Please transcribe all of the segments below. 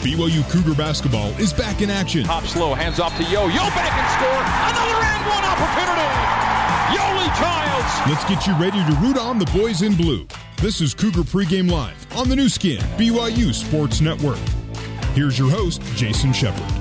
BYU Cougar basketball is back in action. Top slow, hands off to Yo. Yo back and score. Another and one opportunity. Yoeli Childs. Let's get you ready to root on the boys in blue. This is Cougar Pregame Live on the Nu Skin, BYU Sports Network. Here's your host, Jason Shepard.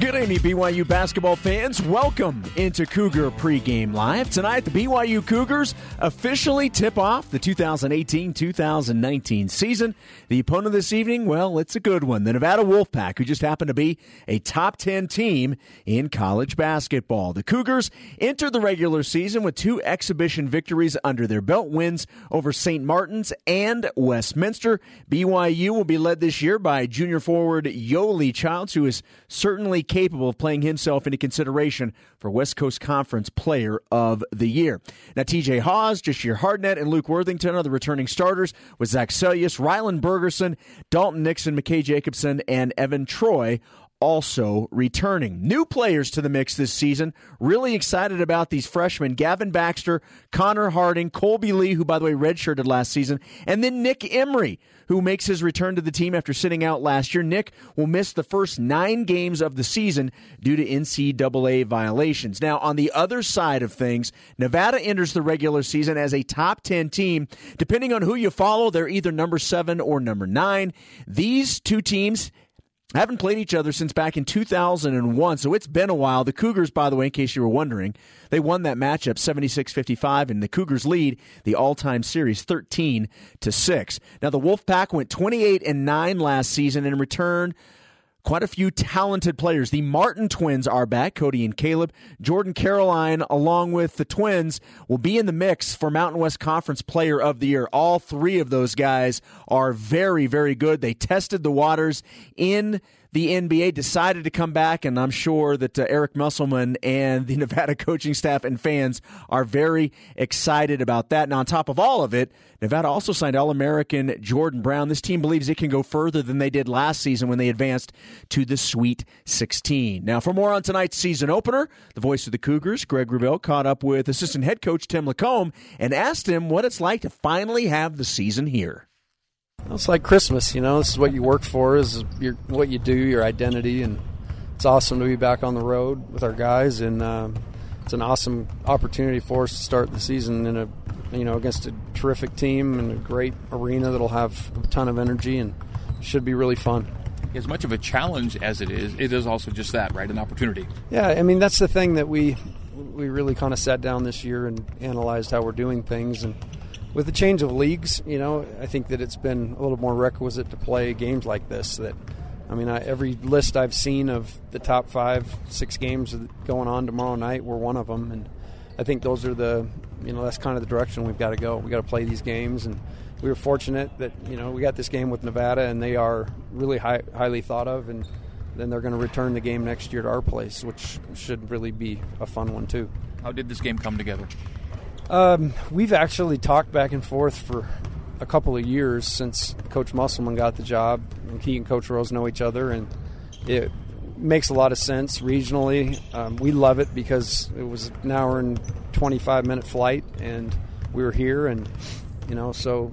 Good evening, BYU basketball fans. Welcome into Cougar Pregame Live. Tonight, the BYU Cougars officially tip off the 2018 2019 season. The opponent this evening, well, it's a good one. The Nevada Wolfpack, who just happened to be a top 10 team in college basketball. The Cougars entered the regular season with two exhibition victories under their belt wins over St. Martin's and Westminster. BYU will be led this year by junior forward Yoeli Childs, who is certainly capable of playing himself into consideration for West Coast Conference Player of the Year. Now, TJ Haws, Jahshire Hardnett, and Luke Worthington are the returning starters, with Zac Seljaas, Rylan Bergersen, Dalton Nixon, McKay Jacobson, and Evan Troy also returning. New players to the mix this season. Really excited about these freshmen Gavin Baxter, Connor Harding, Kolby Lee, who, by the way, redshirted last season, and then Nick Emery, who makes his return to the team after sitting out last year. Nick will miss the first nine games of the season due to NCAA violations. Now, on the other side of things, Nevada enters the regular season as a top 10 team. Depending on who you follow, they're either number seven or number nine. These two teams haven't played each other since back in 2001, so it's been a while. The Cougars, by the way, in case you were wondering, they won that matchup 76-55 and the Cougars lead the all-time series 13 to 6. Now the Wolfpack went 28 and 9 last season and returned quite a few talented players. The Martin twins are back, Cody and Caleb. Jordan Caroline, along with the twins, will be in the mix for Mountain West Conference Player of the Year. All three of those guys are very, very good. They tested the waters in the NBA decided to come back, and I'm sure that uh, Eric Musselman and the Nevada coaching staff and fans are very excited about that. And on top of all of it, Nevada also signed All American Jordan Brown. This team believes it can go further than they did last season when they advanced to the Sweet 16. Now, for more on tonight's season opener, the voice of the Cougars, Greg Wrubell, caught up with assistant head coach Tim LaComb and asked him what it's like to finally have the season here. It's like Christmas, you know. This is what you work for, is your, what you do, your identity, and it's awesome to be back on the road with our guys, and uh, it's an awesome opportunity for us to start the season in a, you know, against a terrific team and a great arena that'll have a ton of energy and should be really fun. As much of a challenge as it is, it is also just that, right? An opportunity. Yeah, I mean that's the thing that we we really kind of sat down this year and analyzed how we're doing things and with the change of leagues, you know, I think that it's been a little more requisite to play games like this. That, I mean, I, every list I've seen of the top five, six games going on tomorrow night, we're one of them, and I think those are the, you know, that's kind of the direction we've got to go. We got to play these games, and we were fortunate that you know we got this game with Nevada, and they are really high, highly thought of, and then they're going to return the game next year to our place, which should really be a fun one too. How did this game come together? Um, we've actually talked back and forth for a couple of years since Coach Musselman got the job, and he and Coach Rose know each other, and it makes a lot of sense regionally. Um, we love it because it was an hour and 25 minute flight, and we were here, and you know, so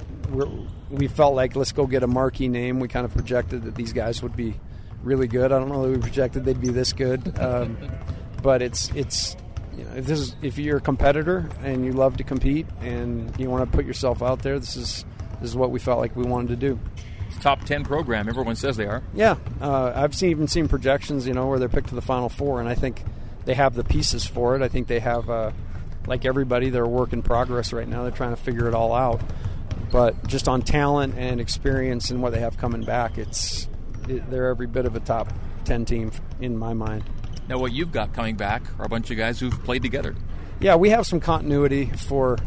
we felt like let's go get a marquee name. We kind of projected that these guys would be really good. I don't know that we projected they'd be this good, um, but it's it's you know, if this is if you're a competitor and you love to compete and you want to put yourself out there, this is this is what we felt like we wanted to do. It's top ten program. Everyone says they are. Yeah, uh, I've seen, even seen projections, you know, where they're picked to the Final Four, and I think they have the pieces for it. I think they have, uh, like everybody, they're a work in progress right now. They're trying to figure it all out. But just on talent and experience and what they have coming back, it's it, they're every bit of a top ten team in my mind. Now, what you've got coming back are a bunch of guys who've played together. Yeah, we have some continuity for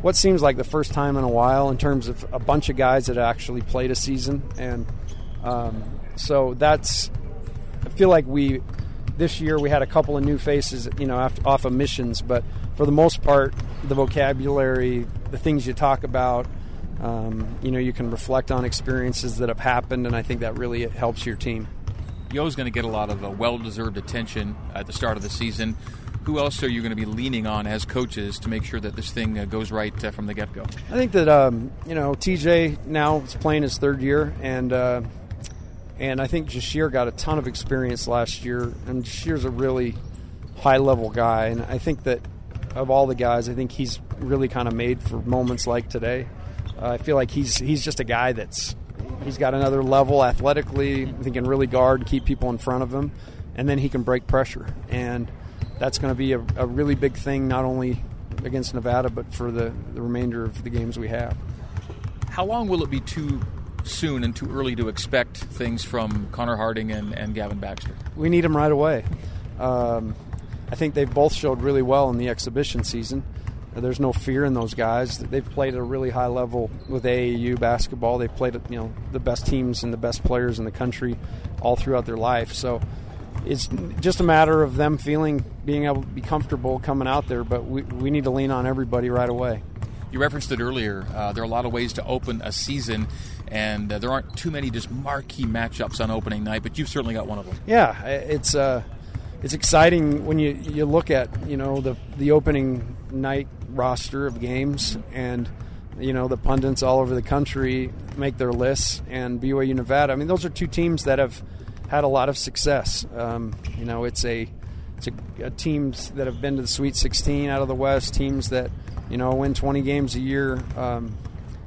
what seems like the first time in a while in terms of a bunch of guys that actually played a season, and um, so that's. I feel like we this year we had a couple of new faces, you know, after, off of missions, but for the most part, the vocabulary, the things you talk about, um, you know, you can reflect on experiences that have happened, and I think that really helps your team. Yo's going to get a lot of uh, well-deserved attention at the start of the season. Who else are you going to be leaning on as coaches to make sure that this thing uh, goes right uh, from the get-go? I think that um, you know TJ now is playing his third year, and And I think Jahshire got a ton of experience last year, and Jahshire's a really high level guy. And I think that of all the guys, I think he's really kind of made for moments like today. I feel like he's he's just a guy that's he's got another level athletically. He can really guard, and keep people in front of him, and then he can break pressure. And that's going to be a, a really big thing, not only against Nevada, but for the, the remainder of the games we have. How long will it be too soon and too early to expect things from Connor Harding and, and Gavin Baxter? We need them right away. Um, I think they've both showed really well in the exhibition season. There's no fear in those guys. They've played at a really high level with AAU basketball. They've played, you know, the best teams and the best players in the country all throughout their life. So it's just a matter of them feeling being able to be comfortable coming out there. But we, we need to lean on everybody right away. You referenced it earlier. Uh, there are a lot of ways to open a season, and uh, there aren't too many just marquee matchups on opening night. But you've certainly got one of them. Yeah, it's uh, it's exciting when you you look at you know the the opening night roster of games and you know the pundits all over the country make their lists and BYU Nevada. I mean, those are two teams that have had a lot of success. Um, you know, it's a it's a, a, teams that have been to the Sweet 16 out of the West, teams that you know win 20 games a year. Um,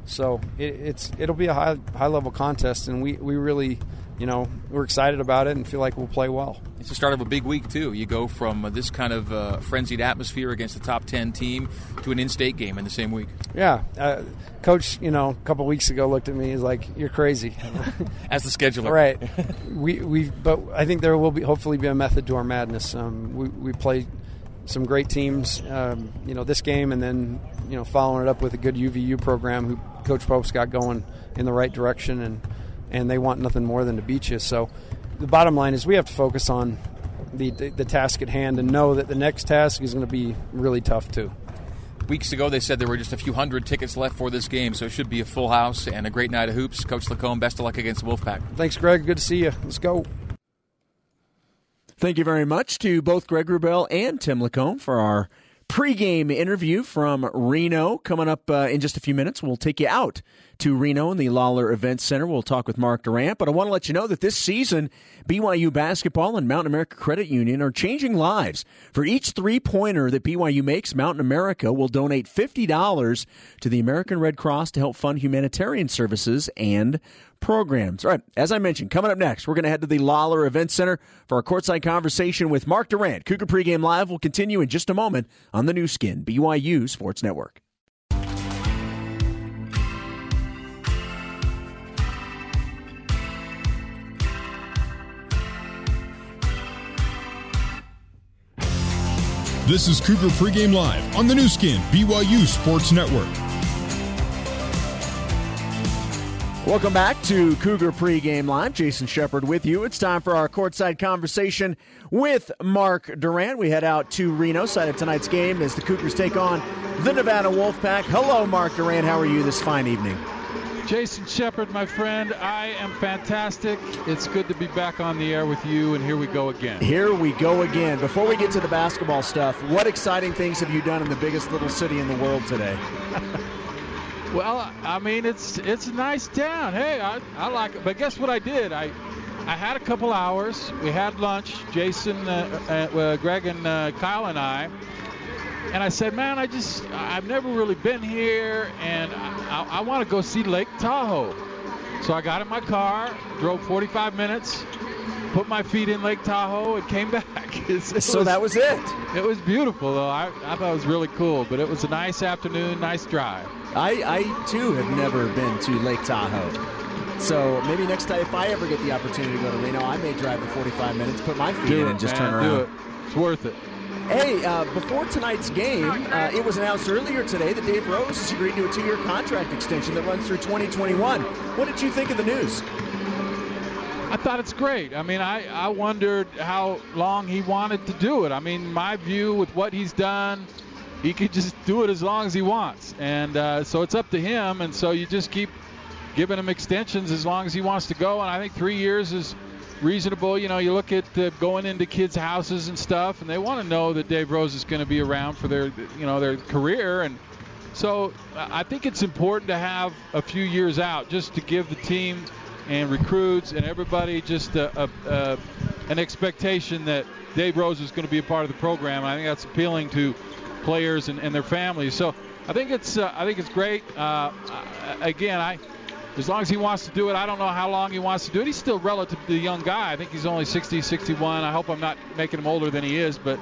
so it, it's it'll be a high high level contest, and we we really you know, we're excited about it and feel like we'll play well. It's the start of a big week, too. You go from uh, this kind of uh, frenzied atmosphere against the top 10 team to an in state game in the same week. Yeah. Uh, Coach, you know, a couple weeks ago looked at me, he's like, You're crazy. As the scheduler. Right. we, we, but I think there will be, hopefully, be a method to our madness. Um, we, we play some great teams, um, you know, this game and then, you know, following it up with a good UVU program who Coach Pope's got going in the right direction. And, and they want nothing more than to beat you. So the bottom line is we have to focus on the, the, the task at hand and know that the next task is going to be really tough too. Weeks ago, they said there were just a few hundred tickets left for this game, so it should be a full house and a great night of hoops. Coach LaComb, best of luck against the Wolfpack. Thanks, Greg. Good to see you. Let's go. Thank you very much to both Greg Wrubell and Tim LaComb for our pregame interview from Reno. Coming up uh, in just a few minutes, we'll take you out to Reno in the Lawler Event Center. We'll talk with Mark Durrant, but I want to let you know that this season, BYU basketball and Mountain America Credit Union are changing lives. For each three pointer that BYU makes, Mountain America will donate $50 to the American Red Cross to help fund humanitarian services and programs. All right, as I mentioned, coming up next, we're going to head to the Lawler Event Center for our courtside conversation with Mark Durrant. Cougar Pregame Live will continue in just a moment on the Nu Skin, BYU Sports Network. This is Cougar Pregame Live on the Nu Skin, BYU Sports Network. Welcome back to Cougar Pregame Live. Jason Shepard with you. It's time for our courtside conversation with Mark Durrant. We head out to Reno, side of tonight's game, as the Cougars take on the Nevada Wolfpack. Hello, Mark Durrant. How are you this fine evening? Jason Shepard, my friend, I am fantastic. It's good to be back on the air with you, and here we go again. Here we go again. Before we get to the basketball stuff, what exciting things have you done in the biggest little city in the world today? well, I mean, it's it's a nice town. Hey, I, I like it. But guess what I did? I I had a couple hours. We had lunch. Jason, uh, uh, uh Greg, and uh, Kyle and I and I said, man, I just I've never really been here, and I, I, I want to go see Lake Tahoe. So I got in my car, drove 45 minutes, put my feet in Lake Tahoe, and came back. It, so was, that was it. It was beautiful, though. I, I thought it was really cool, but it was a nice afternoon, nice drive. I, I too have never been to Lake Tahoe. So maybe next time, if I ever get the opportunity to go to Reno, I may drive for 45 minutes, put my feet do in, it, and just man, turn around. Do it. It's worth it. Hey, uh, before tonight's game, uh, it was announced earlier today that Dave Rose has agreed to a two year contract extension that runs through 2021. What did you think of the news? I thought it's great. I mean, I, I wondered how long he wanted to do it. I mean, my view with what he's done, he could just do it as long as he wants. And uh, so it's up to him. And so you just keep giving him extensions as long as he wants to go. And I think three years is reasonable. You know, you look at uh, going into kids' houses and stuff, and they want to know that Dave Rose is going to be around for their, you know, their career. And so I think it's important to have a few years out just to give the team and recruits and everybody just a, a, a, an expectation that Dave Rose is going to be a part of the program. I think that's appealing to players and, and their families. So I think it's uh, I think it's great. Uh, again, I as long as he wants to do it, I don't know how long he wants to do it. He's still relatively young guy. I think he's only 60, 61. I hope I'm not making him older than he is, but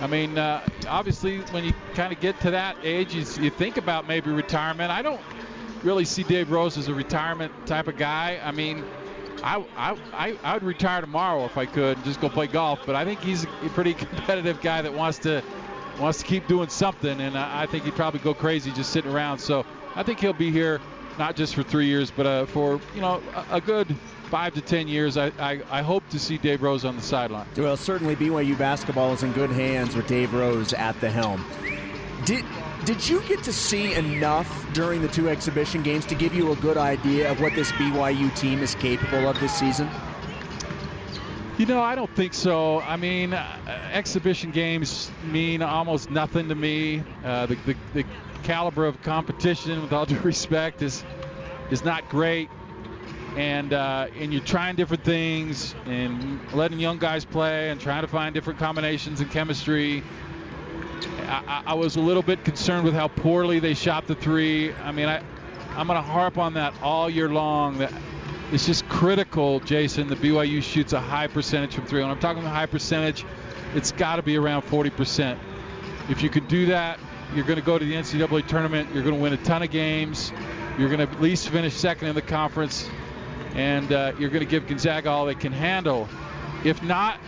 I mean, uh, obviously, when you kind of get to that age, you, you think about maybe retirement. I don't really see Dave Rose as a retirement type of guy. I mean, I, I, I, would retire tomorrow if I could and just go play golf. But I think he's a pretty competitive guy that wants to wants to keep doing something, and I, I think he'd probably go crazy just sitting around. So I think he'll be here not just for three years, but uh, for you know a, a, good five to ten years. I, I, I hope to see Dave Rose on the sideline. Well, certainly BYU basketball is in good hands with Dave Rose at the helm. Did did you get to see enough during the two exhibition games to give you a good idea of what this BYU team is capable of this season? You know, I don't think so. I mean, uh, exhibition games mean almost nothing to me. Uh, the, the, the caliber of competition, with all due respect, is is not great. And uh, and you're trying different things and letting young guys play and trying to find different combinations and chemistry. I, I was a little bit concerned with how poorly they shot the three. I mean, I I'm going to harp on that all year long. That it's just critical, Jason. The BYU shoots a high percentage from three. When I'm talking about high percentage, it's got to be around 40%. If you can do that, you're going to go to the NCAA tournament. You're going to win a ton of games. You're going to at least finish second in the conference, and uh, you're going to give Gonzaga all they can handle. If not,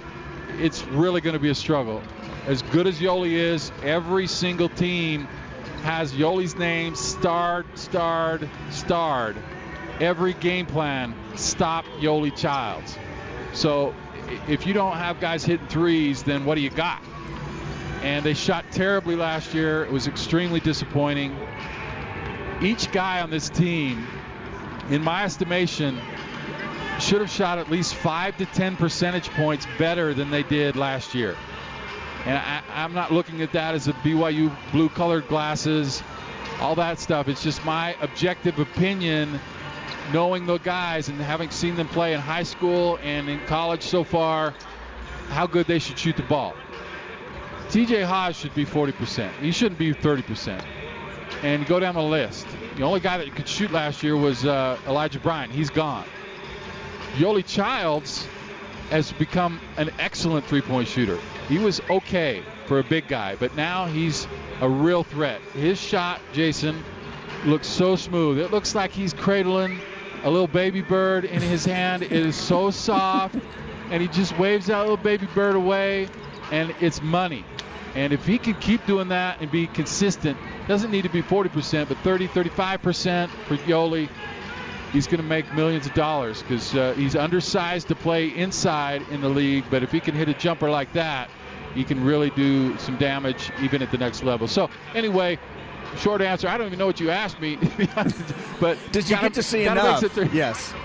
it's really going to be a struggle. As good as Yoeli is, every single team has Yoeli's name starred, starred, starred. Every game plan, stop Yoeli Childs. So if you don't have guys hitting threes, then what do you got? And they shot terribly last year. It was extremely disappointing. Each guy on this team, in my estimation, should have shot at least five to ten percentage points better than they did last year. And I, am not looking at that as a BYU blue colored glasses, all that stuff. It's just my objective opinion, knowing the guys and having seen them play in high school and in college so far, how good they should shoot the ball. TJ Haws should be 40%. He shouldn't be 30%. And go down the list. The only guy that could shoot last year was uh, Elijah Bryant. He's gone. Yoeli Childs has become an excellent three-point shooter. He was okay for a big guy, but now he's a real threat. His shot, Jason, looks so smooth. It looks like he's cradling a little baby bird in his hand. It is so soft, and he just waves that little baby bird away, and it's money. And if he can keep doing that and be consistent, doesn't need to be 40%, but 30, 35% for Yoeli, he's going to make millions of dollars because uh, he's undersized to play inside in the league. But if he can hit a jumper like that, he can really do some damage even at the next level. So anyway, short answer. I don't even know what you asked me. but did you gotta, get to see enough? Yes.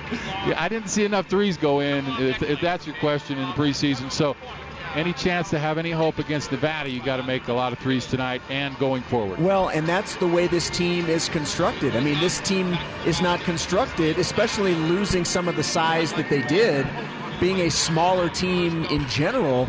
Yeah, I didn't see enough threes go in. If, if that's your question in the preseason, so any chance to have any hope against Nevada, you got to make a lot of threes tonight and going forward. Well, and that's the way this team is constructed. I mean, this team is not constructed, especially losing some of the size that they did, being a smaller team in general.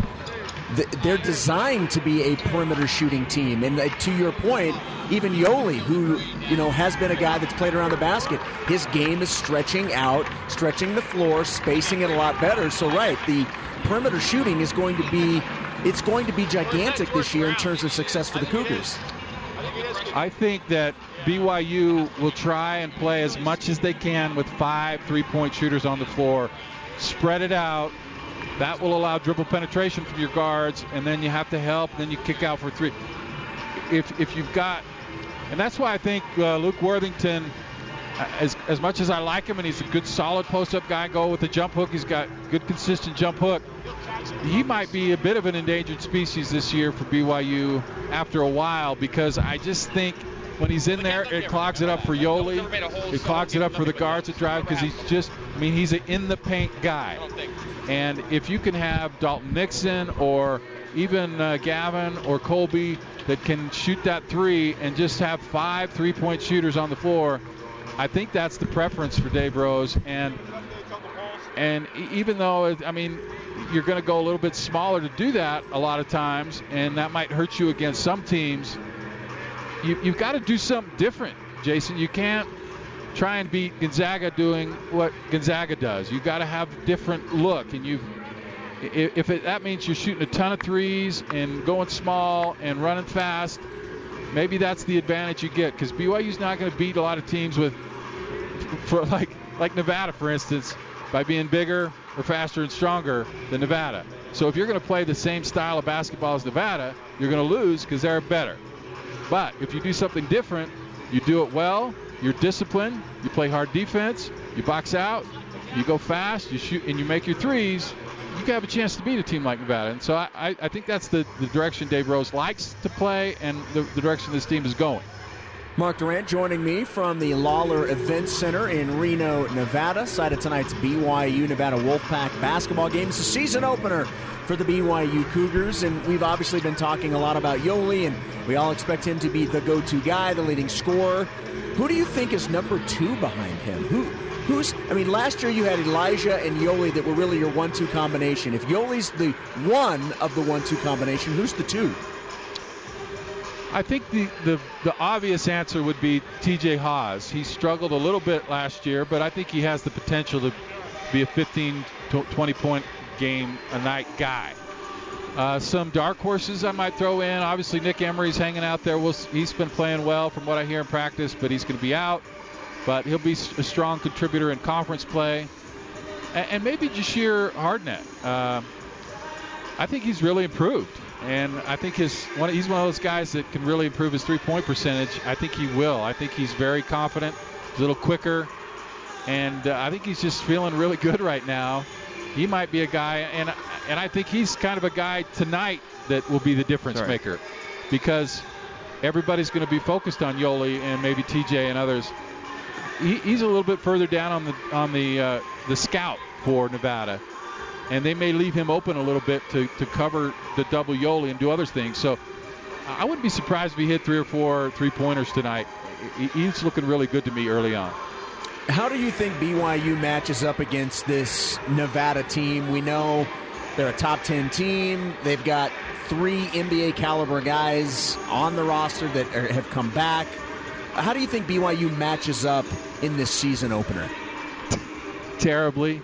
They're designed to be a perimeter shooting team, and uh, to your point, even Yoeli, who you know has been a guy that's played around the basket, his game is stretching out, stretching the floor, spacing it a lot better. So, right, the perimeter shooting is going to be it's going to be gigantic this year in terms of success for the Cougars. I think that BYU will try and play as much as they can with five three-point shooters on the floor. Spread it out. That will allow dribble penetration from your guards, and then you have to help. Then you kick out for three. If if you've got, and that's why I think uh, Luke Worthington as as much as I like him and he's a good solid post up guy, go with the jump hook. He's got good consistent jump hook. He might be a bit of an endangered species this year for BYU after a while because I just think when he's in there, it clogs it up for Yoeli. It clogs it up for the guards to drive because he's just, I mean, he's an in the paint guy. And if you can have Dalton Nixon or even uh, Gavin or Kolby that can shoot that three and just have five three point shooters on the floor, I think that's the preference for Dave Rose. And and even though I mean you're going to go a little bit smaller to do that a lot of times, and that might hurt you against some teams. You, you've got to do something different, Jason. You can't try and beat Gonzaga doing what Gonzaga does. You've got to have a different look, and you've if it, that means you're shooting a ton of threes and going small and running fast, maybe that's the advantage you get because BYU's not going to beat a lot of teams with for like like Nevada, for instance, by being bigger or faster and stronger than Nevada. So if you're going to play the same style of basketball as Nevada, you're going to lose because they're better. But if you do something different, you do it well, you're disciplined, you play hard defense, you box out, you go fast, you shoot, and you make your threes, you can have a chance to beat a team like Nevada. And so I, I think that's the, the direction Dave Rose likes to play and the, the direction this team is going. Mark Durrant joining me from the Lawler Event Center in Reno, Nevada, site of tonight's BYU Nevada Wolfpack basketball game. It's a season opener for the BYU Cougars, and we've obviously been talking a lot about Yoeli, and we all expect him to be the go-to guy, the leading scorer. Who do you think is number two behind him? Who who's I mean, last year you had Elijah and Yoeli that were really your one-two combination. If Yoeli's the one of the one-two combination, who's the two? I think the, the, the obvious answer would be TJ Haws. He struggled a little bit last year, but I think he has the potential to be a 15 20 point game a night guy. Uh, some dark horses I might throw in. Obviously, Nick Emery's hanging out there. We'll, he's been playing well from what I hear in practice, but he's going to be out. But he'll be a strong contributor in conference play. And, and maybe Jahshire Hardnett. Uh, I think he's really improved and I think his one, he's one of those guys that can really improve his three-point percentage. I think he will. I think he's very confident, a little quicker, and uh, I think he's just feeling really good right now. He might be a guy, and and I think he's kind of a guy tonight that will be the difference Sorry. maker, because everybody's going to be focused on Yoeli and maybe TJ and others. He, he's a little bit further down on the on the uh, the scout for Nevada and they may leave him open a little bit to, to cover the double Yoeli and do other things. So I wouldn't be surprised if he hit three or four three pointers tonight. He's looking really good to me early on. How do you think BYU matches up against this Nevada team? We know they're a top 10 team. They've got three NBA caliber guys on the roster that are, have come back. How do you think BYU matches up in this season opener? Terribly.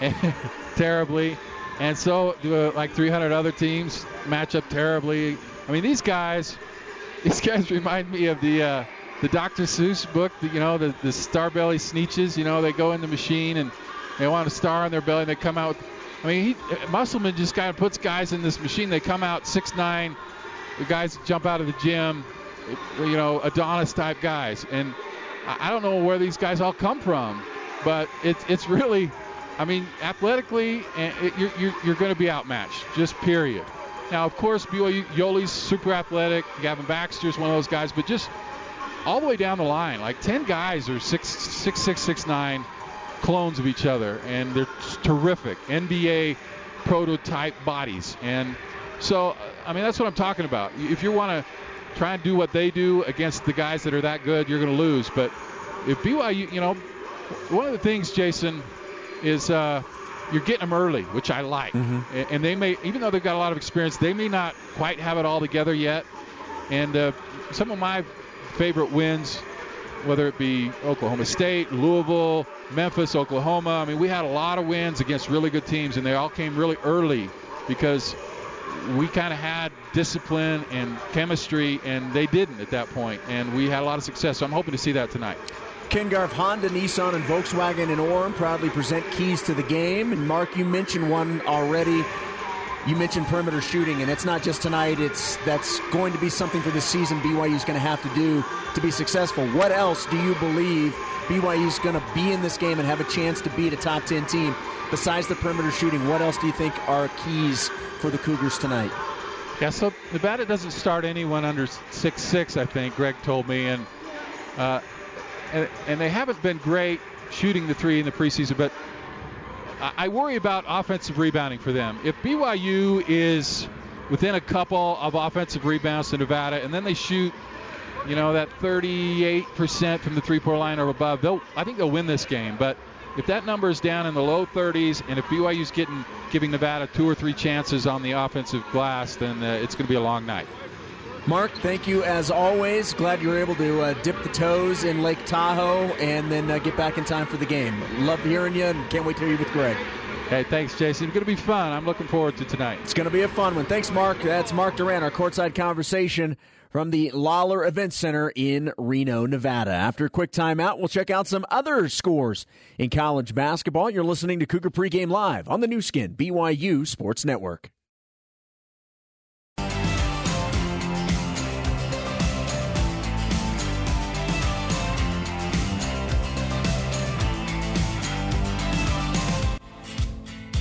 terribly, and so do uh, like 300 other teams match up terribly. I mean, these guys, these guys remind me of the uh, the Dr. Seuss book. The, you know, the the Starbelly Sneetches. You know, they go in the machine and they want a star on their belly. and They come out. I mean, he, Musselman just kind of puts guys in this machine. They come out six nine. The guys jump out of the gym. You know, Adonis type guys, and I don't know where these guys all come from, but it's it's really I mean, athletically, eh, eh, you're, you're, you're going to be outmatched, just period. Now, of course, BYU, Yoeli's super athletic. Gavin Baxter's one of those guys, but just all the way down the line, like 10 guys are six, six, six, six, nine clones of each other, and they're terrific NBA prototype bodies. And so, I mean, that's what I'm talking about. If you want to try and do what they do against the guys that are that good, you're going to lose. But if BYU, you know, one of the things, Jason, is uh, you're getting them early, which I like. Mm-hmm. And they may, even though they've got a lot of experience, they may not quite have it all together yet. And uh, some of my favorite wins, whether it be Oklahoma State, Louisville, Memphis, Oklahoma, I mean, we had a lot of wins against really good teams, and they all came really early because we kind of had discipline and chemistry, and they didn't at that. And we had a lot of success. So I'm hoping to see that tonight. Ken Garff, Honda, Nissan, and Volkswagen in Orem proudly present keys to the game. And Mark, you mentioned one already. You mentioned perimeter shooting, and it's not just tonight. It's that's going to be something for this season. BYU is going to have to do to be successful. What else do you believe BYU is going to be in this game and have a chance to beat a top ten team besides the perimeter shooting? What else do you think are keys for the Cougars tonight? Yeah, so Nevada doesn't start anyone under six six. I think Greg told me, and uh, and, and they haven't been great shooting the three in the preseason, but I worry about offensive rebounding for them. If BYU is within a couple of offensive rebounds to Nevada, and then they shoot, you know, that 38% from the three-point line or above, they'll I think they'll win this game. But if that number is down in the low 30s, and if BYU's getting giving Nevada two or three chances on the offensive glass, then uh, it's going to be a long night. Mark, thank you as always. Glad you were able to uh, dip the toes in Lake Tahoe and then uh, get back in time for the game. Love hearing you and can't wait to hear you with Greg. Hey, thanks, Jason. It's going to be fun. I'm looking forward to tonight. It's going to be a fun one. Thanks, Mark. That's Mark Duran, our courtside conversation from the Lawler Event Center in Reno, Nevada. After a quick timeout, we'll check out some other scores in college basketball. You're listening to Cougar Pregame Live on the Nu Skin, BYU Sports Network.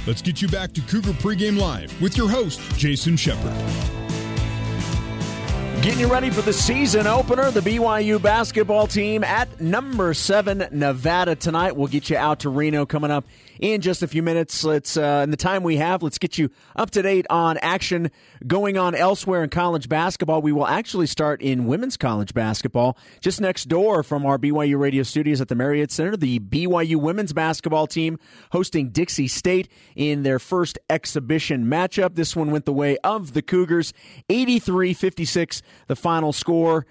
Let's get you back to Cougar Pregame Live with your host, Jason Shepard. Getting you ready for the season opener, the BYU basketball team at number seven, Nevada tonight. We'll get you out to Reno coming up in just a few minutes. Let's, uh, in the time we have, let's get you up to date on action going on elsewhere in college basketball. We will actually start in women's college basketball just next door from our BYU radio studios at the Marriott Center. The BYU women's basketball team hosting Dixie State in their first exhibition matchup. This one went the way of the Cougars, 83 56, the final score.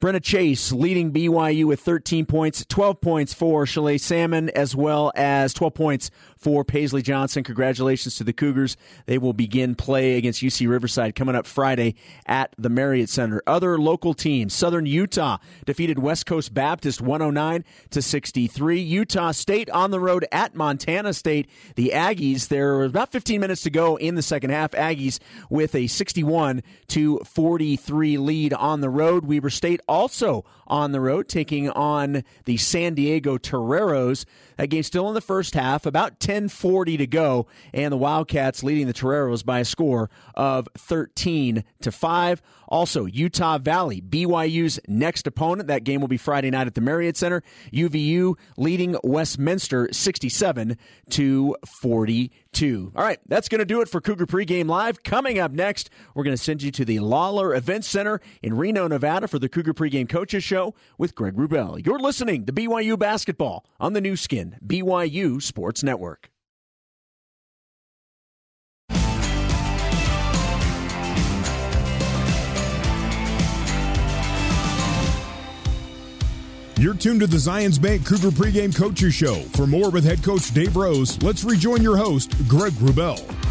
Brenna Chase leading BYU with 13 points, 12 points for Shalay Salmon, as well as 12 points for Paisley Johnson. Congratulations to the Cougars. They will begin play against UC Riverside coming up Friday at the Marriott Center. Other local teams, Southern Utah defeated West Coast Baptist 109 to 63. Utah State on the road at Montana State. The Aggies, there were about 15 minutes to go in the second half. Aggies with a 61 to 43 lead on the road. Weber State also on the road, taking on the San Diego Toreros. That game still in the first half, about 10:40 to go, and the Wildcats leading the Toreros by a score of 13 to five. Also, Utah Valley, BYU's next opponent. That game will be Friday night at the Marriott Center. UVU leading Westminster 67 to 42. All right, that's going to do it for Cougar Pregame Live. Coming up next, we're going to send you to the Lawler Event Center in Reno, Nevada for the Cougar Pregame Coaches Show with Greg Wrubell. You're listening to BYU Basketball on the Nu Skin, BYU Sports Network. You're tuned to the Zions Bank Cougar Pregame Coaches Show. For more with head coach Dave Rose, let's rejoin your host, Greg Wrubell.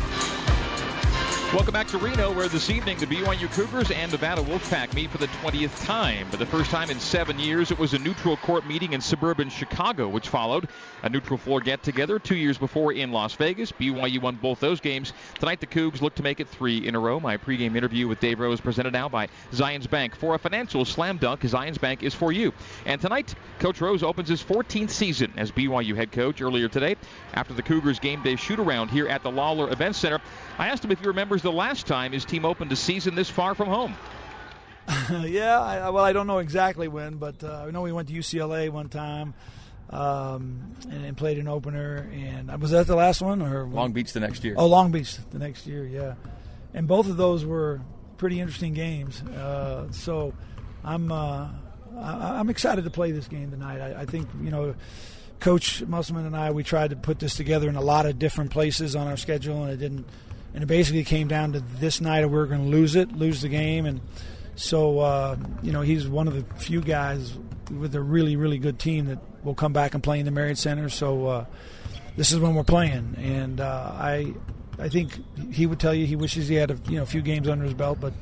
Welcome back to Reno, where this evening the BYU Cougars and Nevada Wolfpack meet for the 20th time. For the first time in seven years, it was a neutral court meeting in suburban Chicago, which followed a neutral floor get together two years before in Las Vegas. BYU won both those games. Tonight, the Cougs look to make it three in a row. My pregame interview with Dave Rose presented now by Zions Bank. For a financial slam dunk, Zions Bank is for you. And tonight, Coach Rose opens his 14th season as BYU head coach earlier today after the Cougars game day shoot around here at the Lawler Event Center. I asked him if he remembers the last time his team opened a season this far from home. yeah, I, well, I don't know exactly when, but uh, I know we went to UCLA one time um, and, and, played an opener. And uh, was that the last one, or Long Beach the next year? Oh, Long Beach the next year, yeah. And both of those were pretty interesting games. Uh, so I'm uh, I, am excited to play this game tonight. I, I think you know. Coach Musselman and I, we tried to put this together in a lot of different places on our schedule, and it didn't and it basically came down to this night we are going to lose it, lose the game, and so uh, you know he's one of the few guys with a really really good team that will come back and play in the Marriott Center. So uh, this is when we're playing, and uh, I I think he would tell you he wishes he had a you know a few games under his belt, but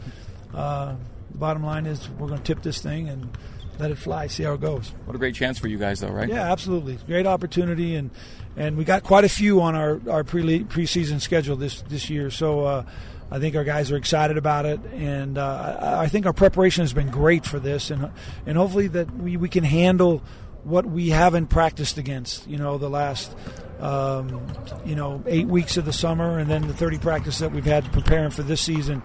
uh, the bottom line is we're going to tip this thing and let it fly, see how it goes. What a great chance for you guys, though, right? Yeah, absolutely, great opportunity, and and we got quite a few on our our pre preseason schedule this this year. So uh, I think our guys are excited about it, and uh, I think our preparation has been great for this, and and hopefully that we, we can handle what we haven't practiced against. You know, the last. Um, you know, eight weeks of the summer, and then the 30 practice that we've had preparing for this season.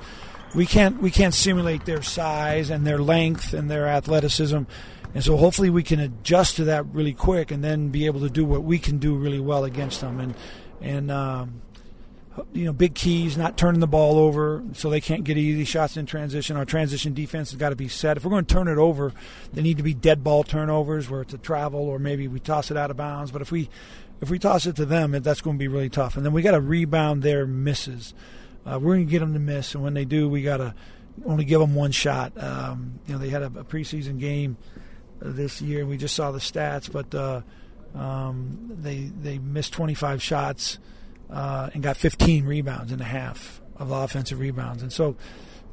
We can't we can't simulate their size and their length and their athleticism and so hopefully we can adjust to that really quick and then be able to do what we can do really well against them. And and um, you know, big keys, not turning the ball over, so they can't get easy shots in transition. Our transition defense has got to be set. If we're going to turn it over, they need to be dead ball turnovers where it's a travel or maybe we toss it out of bounds. But if we if we toss it to them, that's going to be really tough. And then we got to rebound their misses. Uh, we're going to get them to miss, and when they do, we got to only give them one shot. Um, you know, they had a, a preseason game this year. And we just saw the stats, but uh, um, they they missed 25 shots uh, and got 15 rebounds and a half of offensive rebounds, and so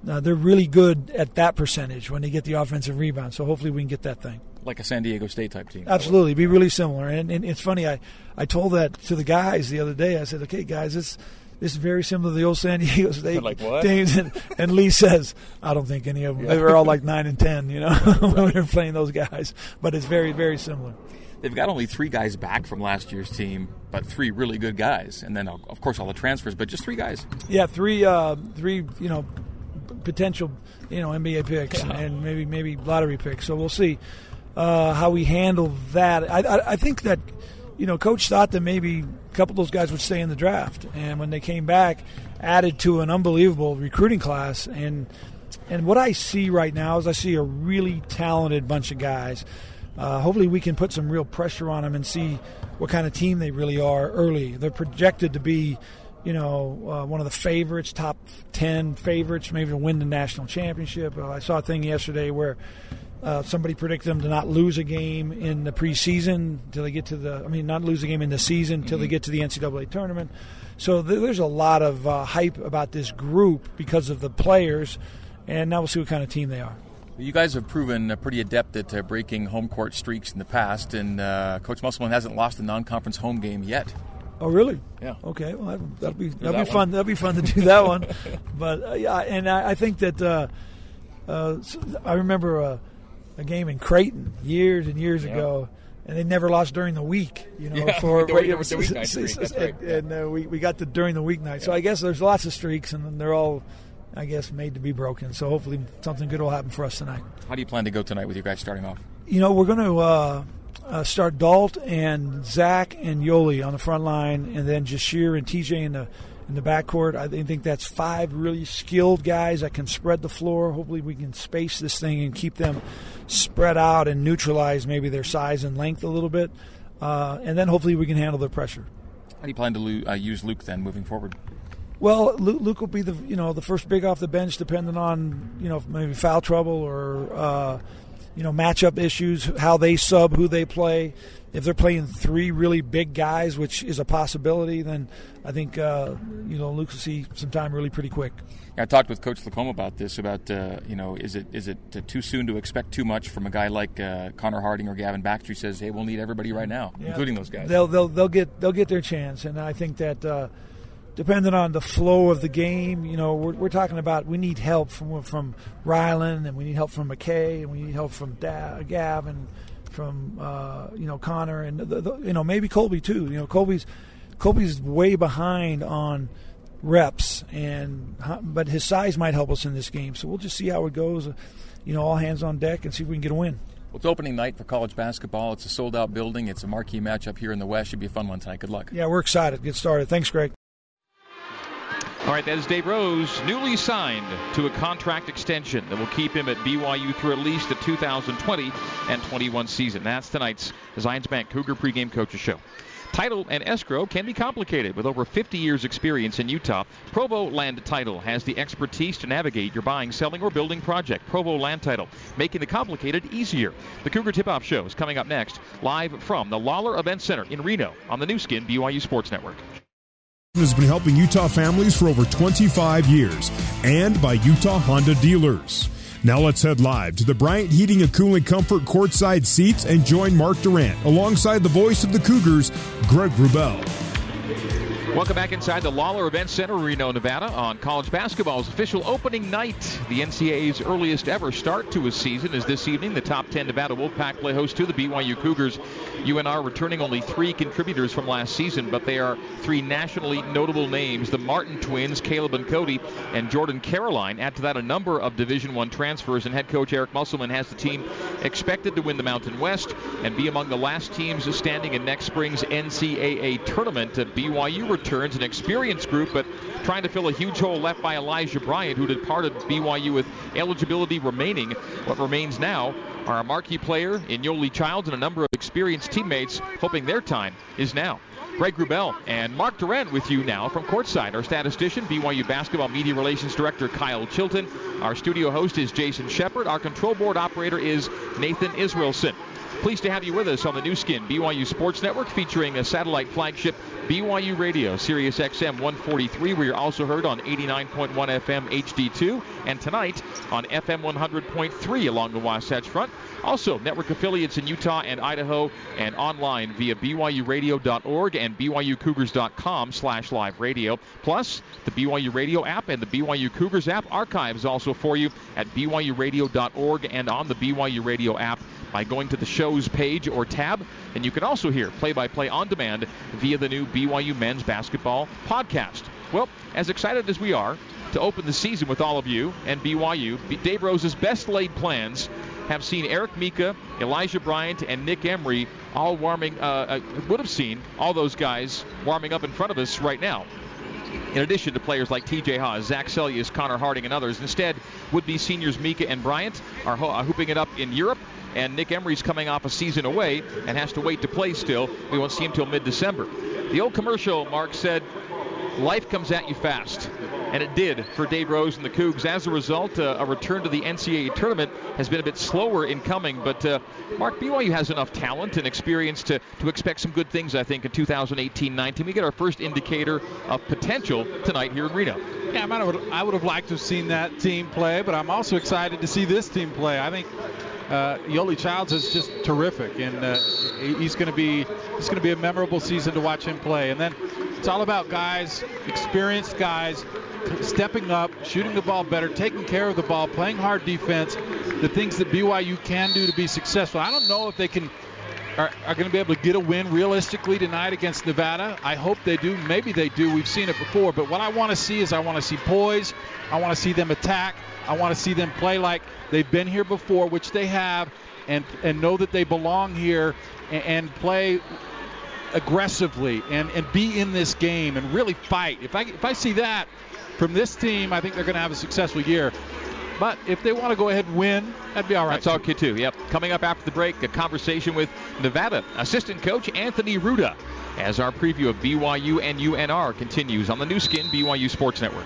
uh, they're really good at that percentage when they get the offensive rebound. So hopefully we can get that thing. Like a San Diego State type team. Absolutely, be really similar. And, and it's funny, I, I told that to the guys the other day. I said, okay, guys, this this is very similar to the old San Diego State like what? teams. And, and, Lee says, I don't think any of them. Yeah. They were all like nine and ten, you know, when we were playing those guys. But it's very, very similar. They've got only three guys back from last year's team, but three really good guys, and then of course all the transfers, but just three guys. Yeah, three, uh, three, you know, potential, you know, NBA picks yeah. and maybe maybe lottery picks. So we'll see uh, how we handle that. I, I, I think that you know, coach thought that maybe a couple of those guys would stay in the draft, and when they came back, added to an unbelievable recruiting class. And and what I see right now is I see a really talented bunch of guys. Uh, hopefully, we can put some real pressure on them and see what kind of team they really are early. They're projected to be, you know, uh, one of the favorites, top ten favorites, maybe to win the national championship. Uh, I saw a thing yesterday where uh, somebody predicted them to not lose a game in the preseason until they get to the. I mean, not lose a game in the season until mm-hmm. they get to the NCAA tournament. So th- there's a lot of uh, hype about this group because of the players, and now we'll see what kind of team they are. You guys have proven pretty adept at uh, breaking home court streaks in the past, and uh, Coach Musselman hasn't lost a non-conference home game yet. Oh, really? Yeah. Okay. Well, that'll be that'll that be fun. That'll be fun to do that one. But uh, yeah, and I, I think that uh, uh, I remember a game in Creighton years and years ago, and they never lost during the week. You know, yeah, for the, week, the weeknight streak. and, and uh, we we got the during the weeknight. Yeah. So I guess there's lots of streaks, and they're all. I guess made to be broken. So hopefully something good will happen for us tonight. How do you plan to go tonight with you guys starting off? You know, we're going to uh, uh, start Dalt and Zach and Yoeli on the front line, and then Jahshire and TJ in the in the backcourt. I think that's five really skilled guys that can spread the floor. Hopefully, we can space this thing and keep them spread out and neutralize maybe their size and length a little bit. Uh, and then hopefully we can handle their pressure. How do you plan to uh, use Luke then moving forward? Well, Luke, Luke, will be the you know the first big off the bench, depending on you know maybe foul trouble or uh, you know matchup issues, how they sub, who they play if they're playing three really big guys, which is a possibility, then I think uh, you know Luke will see some time really pretty quick. I talked with Coach LaComb about this. About uh, you know, is it is it too soon to expect too much from a guy like uh, Connor Harding or Gavin Baxter? Who says, "Hey, we'll need everybody right now, yeah. including those guys." They'll they'll they'll get they'll get their chance, and I think that. Uh, depending on the flow of the game, you know, we're, we're talking about we need help from from Rylan, and we need help from McKay, and we need help from da- Gavin, from uh, you know Connor and the, the, you know maybe Kolby too. You know Kolby's Kolby's way behind on reps and but his size might help us in this game. So we'll just see how it goes. Uh, you know, all hands on deck and see if we can get a win. Well, it's opening night for college basketball. It's a sold out building. It's a marquee matchup here in the West. Should be a fun one tonight. Good luck. Yeah, we're excited. Get started. Thanks, Greg. All right, that is Dave Rose, newly signed to a contract extension that will keep him at BYU through at least the 2020 and 21 season. That's tonight's Zions Bank Cougar pregame coaches show. Title and escrow can be complicated. With over 50 years' experience in Utah, Provo Land Title has the expertise to navigate your buying, selling, or building project. Provo Land Title, making the complicated easier. The Cougar Tip Off Show is coming up next, live from the Lawler Event Center in Reno on the Nu Skin BYU Sports Network has been helping Utah families for over 25 years and by Utah Honda dealers. Now let's head live to the Bryant Heating and Cooling Comfort courtside seats and join Mark Durrant alongside the voice of the Cougars, Greg Wrubell. Welcome back inside the Lawler Event Center, Reno, Nevada, on college basketball's official opening night. The NCAA's earliest ever start to a season is this evening. The top 10 Nevada Wolfpack play host to the BYU Cougars. UNR returning only three contributors from last season, but they are three nationally notable names: the Martin twins, Caleb and Cody, and Jordan Caroline. Add to that a number of Division One transfers, and head coach Eric Musselman has the team expected to win the Mountain West and be among the last teams standing in next spring's NCAA tournament. BYU returns, an experienced group, but trying to fill a huge hole left by Elijah Bryant, who departed BYU with eligibility remaining. What remains now are a marquee player in Yoeli Childs and a number of experienced teammates, hoping their time is now. Greg Wrubell and Mark Durrant with you now from courtside. Our statistician, BYU basketball media relations director Kyle Chilton. Our studio host is Jason Shepard. Our control board operator is Nathan Israelson. Pleased to have you with us on the Nu Skin BYU Sports Network featuring a satellite flagship BYU Radio, Sirius XM 143. We are also heard on 89.1 FM HD2 and tonight on FM 100.3 along the Wasatch Front. Also, network affiliates in Utah and Idaho and online via BYURadio.org and BYUCougars.com slash live radio. Plus, the BYU Radio app and the BYU Cougars app archives also for you at BYURadio.org and on the BYU Radio app by going to the show's page or tab. And you can also hear play by play on demand via the new BYU men's basketball podcast. Well, as excited as we are to open the season with all of you and BYU, Dave Rose's best laid plans have seen Eric Mika, Elijah Bryant, and Nick Emery all warming, uh, uh, would have seen all those guys warming up in front of us right now. In addition to players like TJ Haws, Zac Seljaas, Connor Harding, and others, instead would be seniors Mika and Bryant are ho- hooping it up in Europe and Nick Emery's coming off a season away and has to wait to play still. We won't see him until mid-December. The old commercial, Mark said, life comes at you fast. And it did for Dave Rose and the Cougs. As a result, uh, a return to the NCAA tournament has been a bit slower in coming. But uh, Mark, BYU has enough talent and experience to, to expect some good things, I think, in 2018-19. We get our first indicator of potential tonight here in Reno. Yeah, I, would, I would have liked to have seen that team play, but I'm also excited to see this team play. I think uh, Yoeli Childs is just terrific, and uh, he's going to be it's going to be a memorable season to watch him play. And then it's all about guys, experienced guys, stepping up, shooting the ball better, taking care of the ball, playing hard defense, the things that BYU can do to be successful. I don't know if they can are, are going to be able to get a win realistically tonight against Nevada. I hope they do. Maybe they do. We've seen it before. But what I want to see is I want to see poise. I want to see them attack. I want to see them play like they've been here before, which they have, and and know that they belong here and, and play aggressively and, and be in this game and really fight. If I if I see that from this team, I think they're going to have a successful year. But if they want to go ahead and win, that'd be all right. That's okay too. Yep. Coming up after the break, a conversation with Nevada assistant coach Anthony Ruta as our preview of BYU and UNR continues on the Nu Skin BYU Sports Network.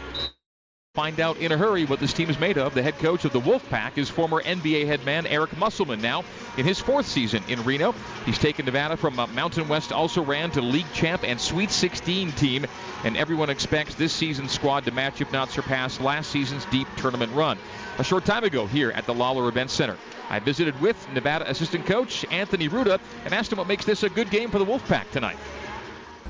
Find out in a hurry what this team is made of. The head coach of the Wolfpack is former NBA head man Eric Musselman. Now in his fourth season in Reno, he's taken Nevada from a Mountain West also ran to league champ and Sweet 16 team, and everyone expects this season's squad to match, if not surpass, last season's deep tournament run. A short time ago here at the Lawler Event Center, I visited with Nevada assistant coach Anthony Ruta and asked him what makes this a good game for the Wolfpack tonight.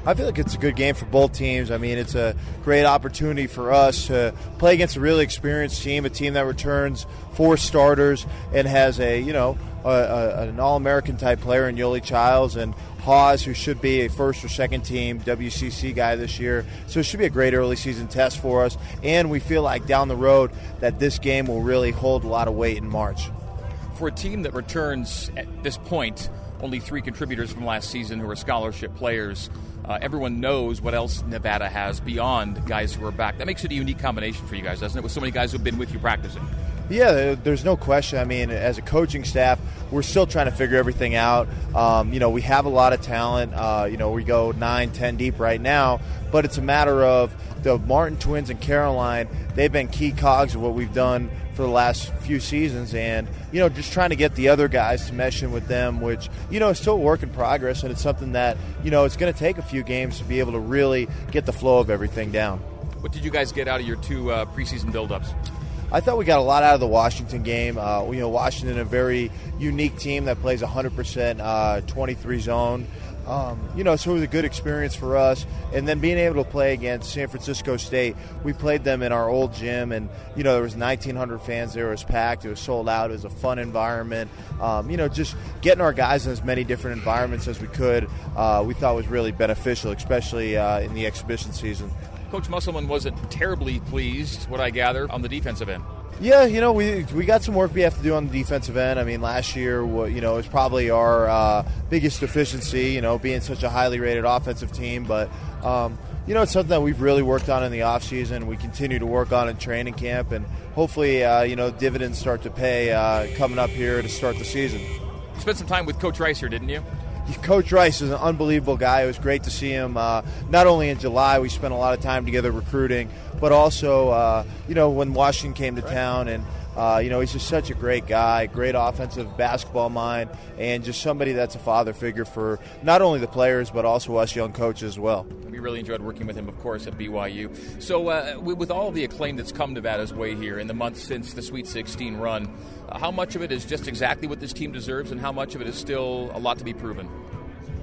I feel like it's a good game for both teams. I mean, it's a great opportunity for us to play against a really experienced team, a team that returns four starters and has a you know a, a, an All-American type player in Yoeli Childs and Haws, who should be a first or second team WCC guy this year. So it should be a great early season test for us. And we feel like down the road that this game will really hold a lot of weight in March. For a team that returns at this point only three contributors from last season who are scholarship players uh, everyone knows what else Nevada has beyond guys who are back. That makes it a unique combination for you guys, doesn't it? With so many guys who've been with you practicing. Yeah, there's no question. I mean, as a coaching staff, we're still trying to figure everything out. Um, you know, we have a lot of talent. Uh, you know, we go nine, ten deep right now, but it's a matter of the Martin twins and Caroline. They've been key cogs of what we've done for the last few seasons, and you know, just trying to get the other guys to mesh in with them, which you know is still a work in progress, and it's something that you know it's going to take a few games to be able to really get the flow of everything down. What did you guys get out of your two uh, preseason buildups? I thought we got a lot out of the Washington game. Uh, you know, Washington, a very unique team that plays 100% uh, 23 zone. Um, you know, so it was a good experience for us. And then being able to play against San Francisco State, we played them in our old gym, and you know there was 1,900 fans there. It was packed. It was sold out. It was a fun environment. Um, you know, just getting our guys in as many different environments as we could, uh, we thought was really beneficial, especially uh, in the exhibition season. Coach Musselman wasn't terribly pleased, what I gather, on the defensive end. Yeah, you know, we we got some work we have to do on the defensive end. I mean, last year, you know, was probably our uh, biggest deficiency. You know, being such a highly rated offensive team, but. Um, you know, it's something that we've really worked on in the offseason. We continue to work on in training camp, and hopefully, uh, you know, dividends start to pay uh, coming up here to start the season. You spent some time with Coach Rice here, didn't you? Coach Rice is an unbelievable guy. It was great to see him. Uh, not only in July, we spent a lot of time together recruiting, but also, uh, you know, when Washington came to town and uh, you know, he's just such a great guy, great offensive basketball mind, and just somebody that's a father figure for not only the players but also us young coaches as well. We really enjoyed working with him, of course, at BYU. So, uh, with all the acclaim that's come Nevada's way here in the months since the Sweet 16 run, uh, how much of it is just exactly what this team deserves, and how much of it is still a lot to be proven?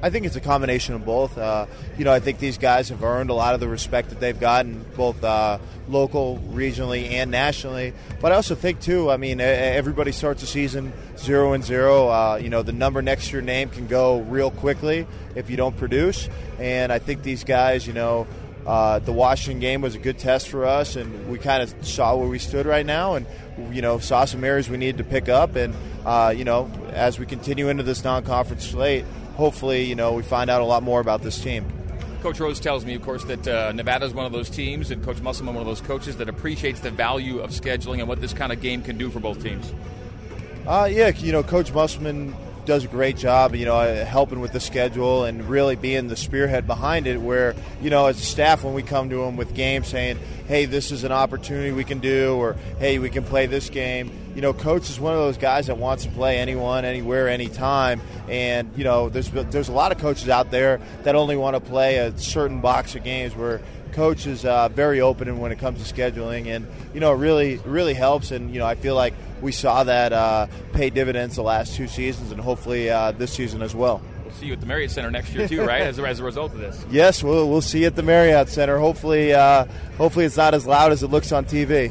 I think it's a combination of both. Uh, you know, I think these guys have earned a lot of the respect that they've gotten, both uh, local, regionally, and nationally. But I also think too. I mean, everybody starts the season zero and zero. Uh, you know, the number next to your name can go real quickly if you don't produce. And I think these guys, you know. Uh, the Washington game was a good test for us, and we kind of saw where we stood right now, and you know saw some areas we needed to pick up. And uh, you know, as we continue into this non-conference slate, hopefully, you know, we find out a lot more about this team. Coach Rose tells me, of course, that uh, Nevada is one of those teams, and Coach Musselman one of those coaches that appreciates the value of scheduling and what this kind of game can do for both teams. Uh, yeah, you know, Coach Musselman does a great job, you know, helping with the schedule and really being the spearhead behind it. Where, you know, as a staff, when we come to him with games saying, hey, this is an opportunity we can do, or hey, we can play this game, you know, coach is one of those guys that wants to play anyone, anywhere, anytime. And you know, there's there's a lot of coaches out there that only want to play a certain box of games. Where coach is uh, very open when it comes to scheduling, and you know, it really really helps. And you know, I feel like we saw that uh, pay dividends the last two seasons, and hopefully uh, this season as well We'll see you at the Marriott Center next year too, right? as, a, as a result of this. Yes, we'll, we'll see you at the Marriott Center. Hopefully, uh, hopefully it's not as loud as it looks on TV.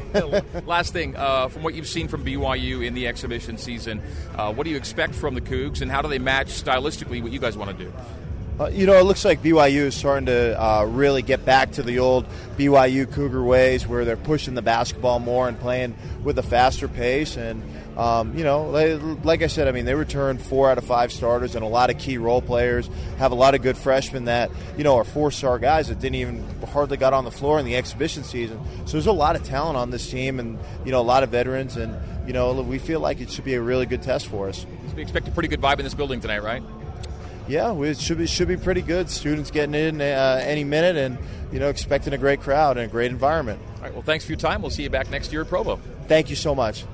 Last thing, uh, from what you've seen from BYU in the exhibition season, uh, what do you expect from the Cougs, and how do they match stylistically what you guys want to do? Uh, you know, it looks like BYU is starting to uh, really get back to the old BYU Cougar ways, where they're pushing the basketball more and playing with a faster pace. And um, you know, like, like, I said, I mean, they returned four out of five starters and a lot of key role players. Have a lot of good freshmen that you know are four-star guys that didn't even hardly got on the floor in the exhibition season. So there's a lot of talent on this team, and you know, a lot of veterans, and you know, we feel like it should be a really good test for us. We expect a pretty good vibe in this building tonight, right? Yeah, it should be should be pretty good. Students getting in uh, any minute, and you know, expecting a great crowd and a great environment. All right. Well, thanks for your time. We'll see you back next year at Provo. Thank you so much.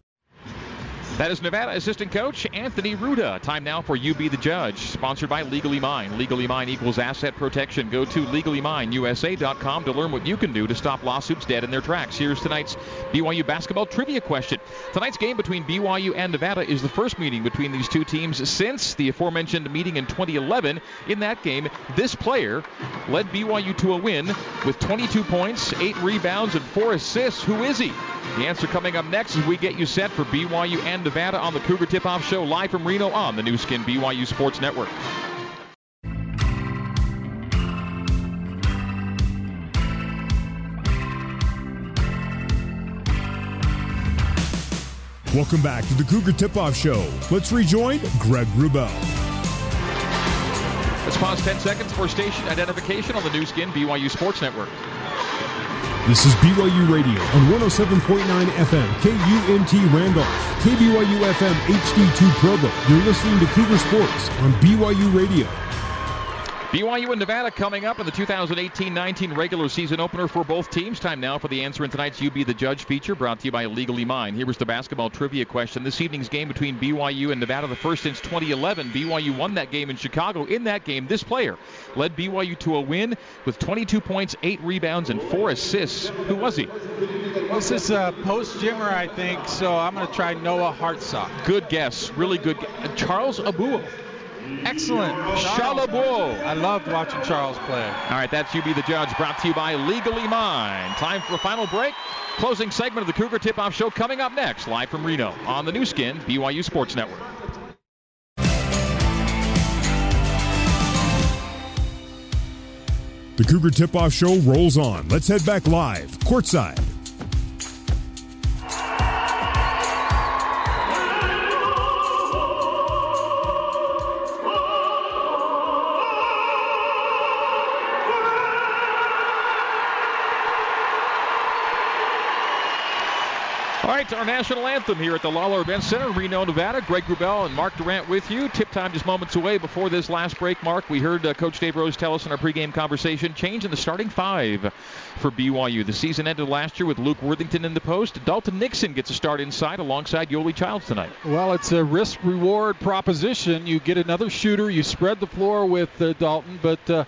That is Nevada assistant coach Anthony Ruta. Time now for You Be the Judge. Sponsored by Legally Mine. Legally Mine equals asset protection. Go to legallymineusa.com to learn what you can do to stop lawsuits dead in their tracks. Here's tonight's BYU basketball trivia question. Tonight's game between BYU and Nevada is the first meeting between these two teams since the aforementioned meeting in 2011. In that game, this player led BYU to a win with 22 points, 8 rebounds, and 4 assists. Who is he? The answer coming up next as we get you set for BYU and Nevada on the Cougar Tip Off Show live from Reno on the Nu Skin BYU Sports Network. Welcome back to the Cougar Tip Off Show. Let's rejoin Greg Wrubell. Let's pause 10 seconds for station identification on the Nu Skin BYU Sports Network. This is BYU Radio on 107.9 FM, KUNT Randolph, KBYU FM HD2 Provo. You're listening to Cougar Sports on BYU Radio. BYU and Nevada coming up in the 2018-19 regular season opener for both teams. Time now for the answer in tonight's You Be the Judge feature brought to you by Legally Mine. Here was the basketball trivia question. This evening's game between BYU and Nevada, the first since 2011. BYU won that game in Chicago. In that game, this player led BYU to a win with 22 points, 8 rebounds, and 4 assists. Who was he? This is uh, a post Jimmer, I think, so I'm going to try Noah Hartsock. Good guess. Really good. Guess. Charles Abouo. Excellent. Charles Abouo. I loved watching Charles play. All right, that's You Be the Judge, brought to you by Legally Mine. Time for a final break. Closing segment of the Cougar Tip Off Show coming up next, live from Reno on the Nu Skin, BYU Sports Network. The Cougar Tip Off Show rolls on. Let's head back live, courtside our national anthem here at the Lawler Event Center, Reno, Nevada. Greg Wrubell and Mark Durrant with you. Tip time just moments away. Before this last break, Mark, we heard uh, Coach Dave Rose tell us in our pregame conversation change in the starting five for BYU. The season ended last year with Luke Worthington in the post. Dalton Nixon gets a start inside alongside Yoeli Childs tonight. Well, it's a risk reward proposition. You get another shooter, you spread the floor with uh, Dalton, but. Uh,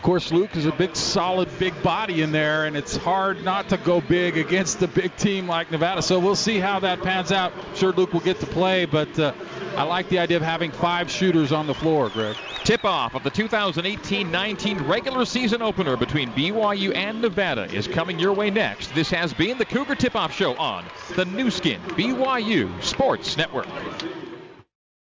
of course, Luke is a big, solid, big body in there, and it's hard not to go big against a big team like Nevada. So we'll see how that pans out. I'm sure Luke will get to play, but uh, I like the idea of having five shooters on the floor, Greg. Tip off of the 2018 19 regular season opener between BYU and Nevada is coming your way next. This has been the Cougar Tip Off Show on the Nu Skin BYU Sports Network.